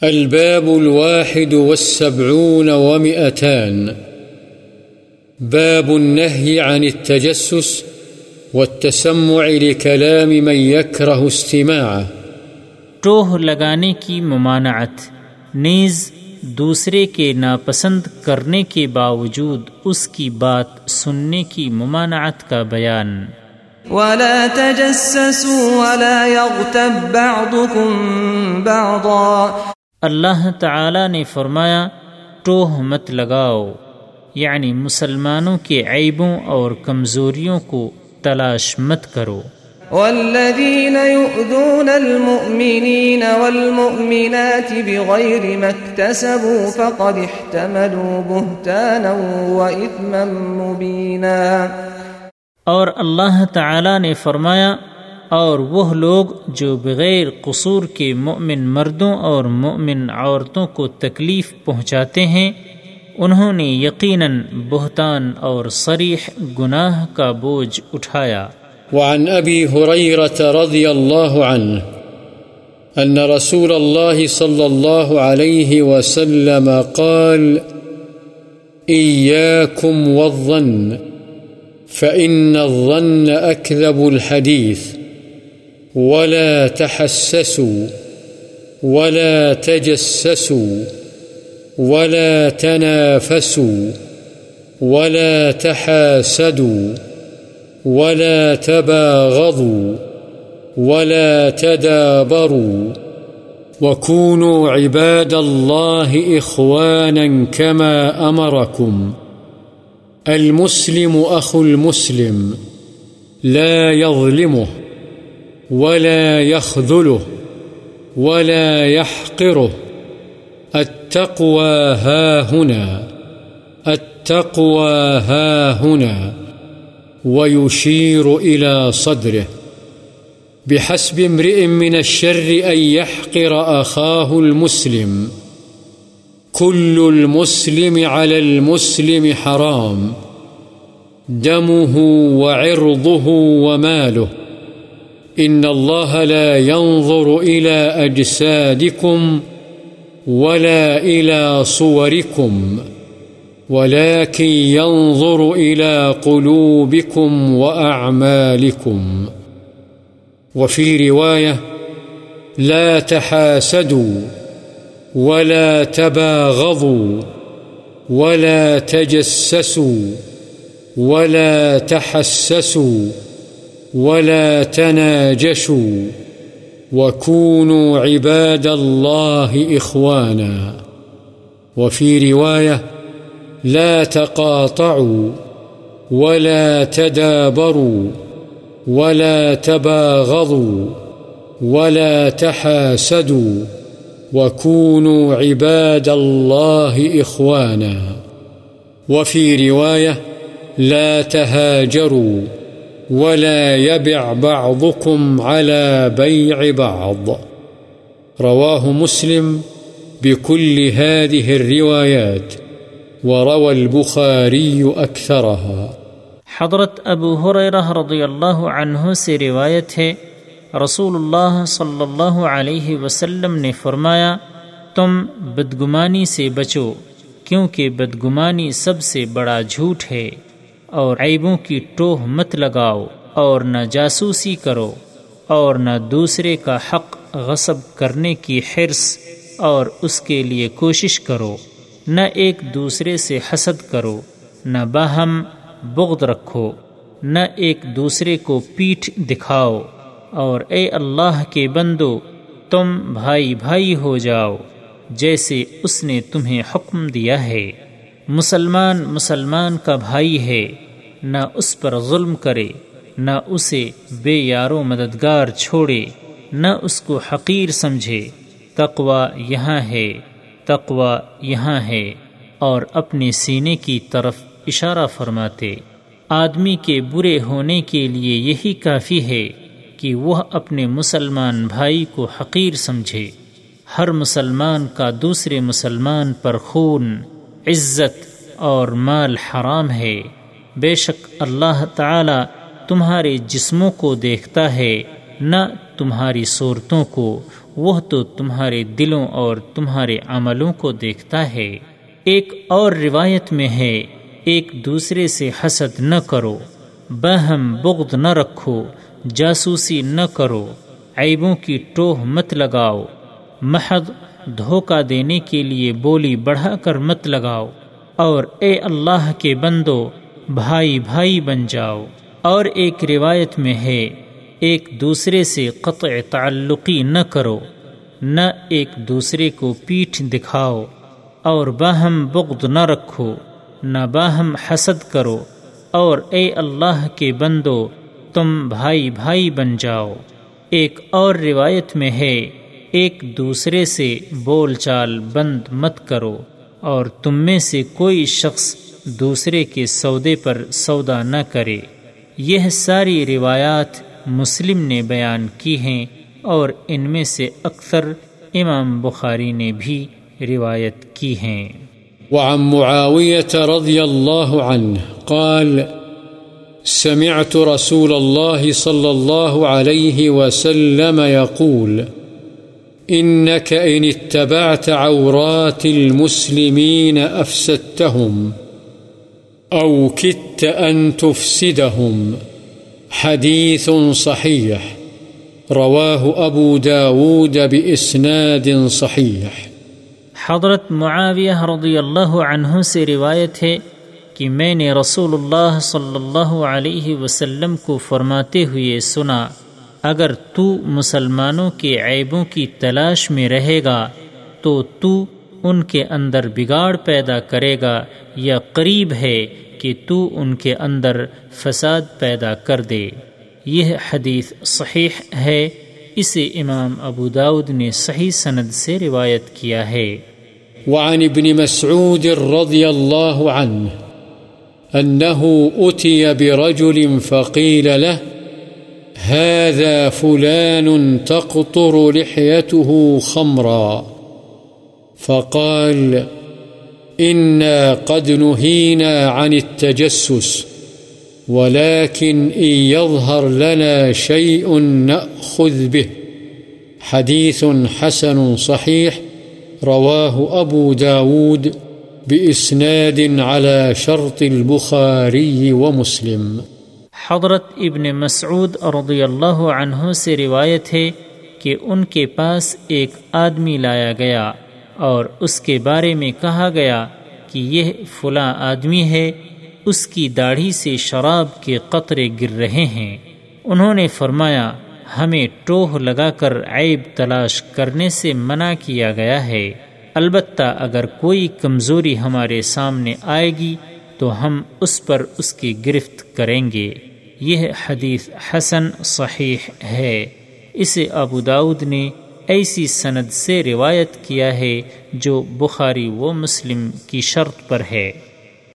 الباب الواحد والسبعون ومئتان. باب النهي عن التجسس والتسمع لكلام من يكره استماعه. ٹوہ لگانے کی ممانعت نیز دوسرے کے ناپسند کرنے کے باوجود اس کی بات سننے کی ممانعت کا بیان۔ ولا تجسسوا ولا يغتب بعضكم بعضا۔ اللہ تعالی نے فرمایا ٹوہ مت لگاؤ یعنی مسلمانوں کے عیبوں اور کمزوریوں کو تلاش مت کرو۔ والذين يؤذون المؤمنين والمؤمنات بغير ما اكتسبوا فقد احتملوا بهتانا وإثما مبينا اور اللہ تعالی نے فرمایا اور وہ لوگ جو بغیر قصور کے مؤمن مردوں اور مؤمن عورتوں کو تکلیف پہنچاتے ہیں، انہوں نے یقیناً بہتان اور صریح گناہ کا بوجھ اٹھایا۔ وعن أبي هريرة رضي الله عنه أن رسول الله صلى الله عليه وسلم قال إياكم والظن، فإن الظن أكذب الحديث ولا تحسسوا ولا تجسسوا ولا تنافسوا ولا تحاسدوا ولا تباغضوا ولا تدابروا وكونوا عباد الله إخوانا كما أمركم المسلم أخو المسلم لا يظلمه ولا يخذله ولا يحقره. التقوى ها هنا، التقوى ها هنا، ويشير إلى صدره. بحسب امرئ من الشر أن يحقر أخاه المسلم. كل المسلم على المسلم حرام. دمه وعرضه وماله. إن الله لا ينظر إلى أجسادكم ولا إلى صوركم، ولكن ينظر إلى قلوبكم وأعمالكم. وفي رواية لا تحاسدوا ولا تباغضوا ولا تجسسوا ولا تحسسوا. ولا تناجشوا وكونوا عباد الله إخوانا وفي رواية لا تقاطعوا ولا تدابروا ولا تباغضوا ولا تحاسدوا وكونوا عباد الله إخوانا وفي رواية لا تهاجروا ولا يبع بعضكم على بيع بعض. رواه مسلم بكل هذه الروايات، وروى البخاري أكثرها. حضرت ابو حریرہ رضی اللہ عنہ سے روایت ہے، رسول اللہ صلی اللہ علیہ وسلم نے فرمایا، تم بدگمانی سے بچو، کیونکہ بدگمانی سب سے بڑا جھوٹ ہے۔ اور عیبوں کی ٹوہ مت لگاؤ اور نہ جاسوسی کرو اور نہ دوسرے کا حق غصب کرنے کی حرص اور اس کے لیے کوشش کرو۔ نہ ایک دوسرے سے حسد کرو، نہ باہم بغض رکھو، نہ ایک دوسرے کو پیٹھ دکھاؤ۔ اور اے اللہ کے بندو، تم بھائی بھائی ہو جاؤ، جیسے اس نے تمہیں حکم دیا ہے۔ مسلمان مسلمان کا بھائی ہے۔ نہ اس پر ظلم کرے، نہ اسے بے یارو مددگار چھوڑے، نہ اس کو حقیر سمجھے۔ تقوا یہاں ہے تقوا یہاں ہے۔ اور اپنے سینے کی طرف اشارہ فرماتے، آدمی کے برے ہونے کے لیے یہی کافی ہے کہ وہ اپنے مسلمان بھائی کو حقیر سمجھے۔ ہر مسلمان کا دوسرے مسلمان پر خون، عزت اور مال حرام ہے۔ بے شک اللہ تعالی تمہارے جسموں کو دیکھتا ہے، نہ تمہاری صورتوں کو، وہ تو تمہارے دلوں اور تمہارے عملوں کو دیکھتا ہے۔ ایک اور روایت میں ہے، ایک دوسرے سے حسد نہ کرو، بہم بغد نہ رکھو، جاسوسی نہ کرو، عیبوں کی ٹوہ مت لگاؤ، محض دھوکہ دینے کے لیے بولی بڑھا کر مت لگاؤ۔ اور اے اللہ کے بندو بھائی بھائی بن جاؤ۔ اور ایک روایت میں ہے، ایک دوسرے سے قطع تعلقی نہ کرو، نہ ایک دوسرے کو پیٹھ دکھاؤ، اور باہم بغد نہ رکھو، نہ باہم حسد کرو۔ اور اے اللہ کے بندو، تم بھائی بھائی بن جاؤ۔ ایک اور روایت میں ہے، ایک دوسرے سے بول چال بند مت کرو، اور تم میں سے کوئی شخص دوسرے کے سودے پر سودا نہ کرے۔ یہ ساری روایات مسلم نے بیان کی ہیں اور ان میں سے اکثر امام بخاری نے بھی روایت کی ہیں۔ وعن معاوية رضي الله عنه قال، سمعت رسول الله صلى الله عليه وسلم يقول إنك إن اتبعت عورات المسلمين أفسدتهم أو كدت أن تفسدهم. حديث صحيح. رواه أبو داود بإسناد صحيح. حضرت معاویہ رضی اللہ عنہ سے روایت ہے کہ میں نے رسول اللہ صلی اللہ علیہ وسلم کو فرماتے ہوئے سنا، اگر تو مسلمانوں کے عیبوں کی تلاش میں رہے گا، تو تو ان کے اندر بگاڑ پیدا کرے گا یا قریب ہے کہ تو ان کے اندر فساد پیدا کر دے۔ یہ حدیث صحیح ہے۔ اسے امام ابو داود نے صحیح سند سے روایت کیا ہے۔ وعن ابن مسعود رضی اللہ عنہ انه اتي برجل فقيل له هذا فلان تقطر لحيته خمرا فقال إنا قد نهينا عن التجسس، ولكن إن يظهر لنا شيء نأخذ به. حديث حسن صحيح، رواه أبو داود بإسناد على شرط البخاري ومسلم. حضرت ابن مسعود رضی اللہ عنہ سے روایت ہے کہ ان کے پاس ایک آدمی لایا گیا۔ اور اس کے بارے میں کہا گیا کہ یہ فلاں آدمی ہے، اس کی داڑھی سے شراب کے قطرے گر رہے ہیں۔ انہوں نے فرمایا، ہمیں ٹوہ لگا کر عیب تلاش کرنے سے منع کیا گیا ہے۔ البتہ اگر کوئی کمزوری ہمارے سامنے آئے گی، تو ہم اس پر اس کی گرفت کریں گے۔ یہ حدیث حسن صحیح ہے۔ اسے ابو داود نے ایسی سند سے روایت کیا ہے جو بخاری و مسلم کی شرط پر ہے۔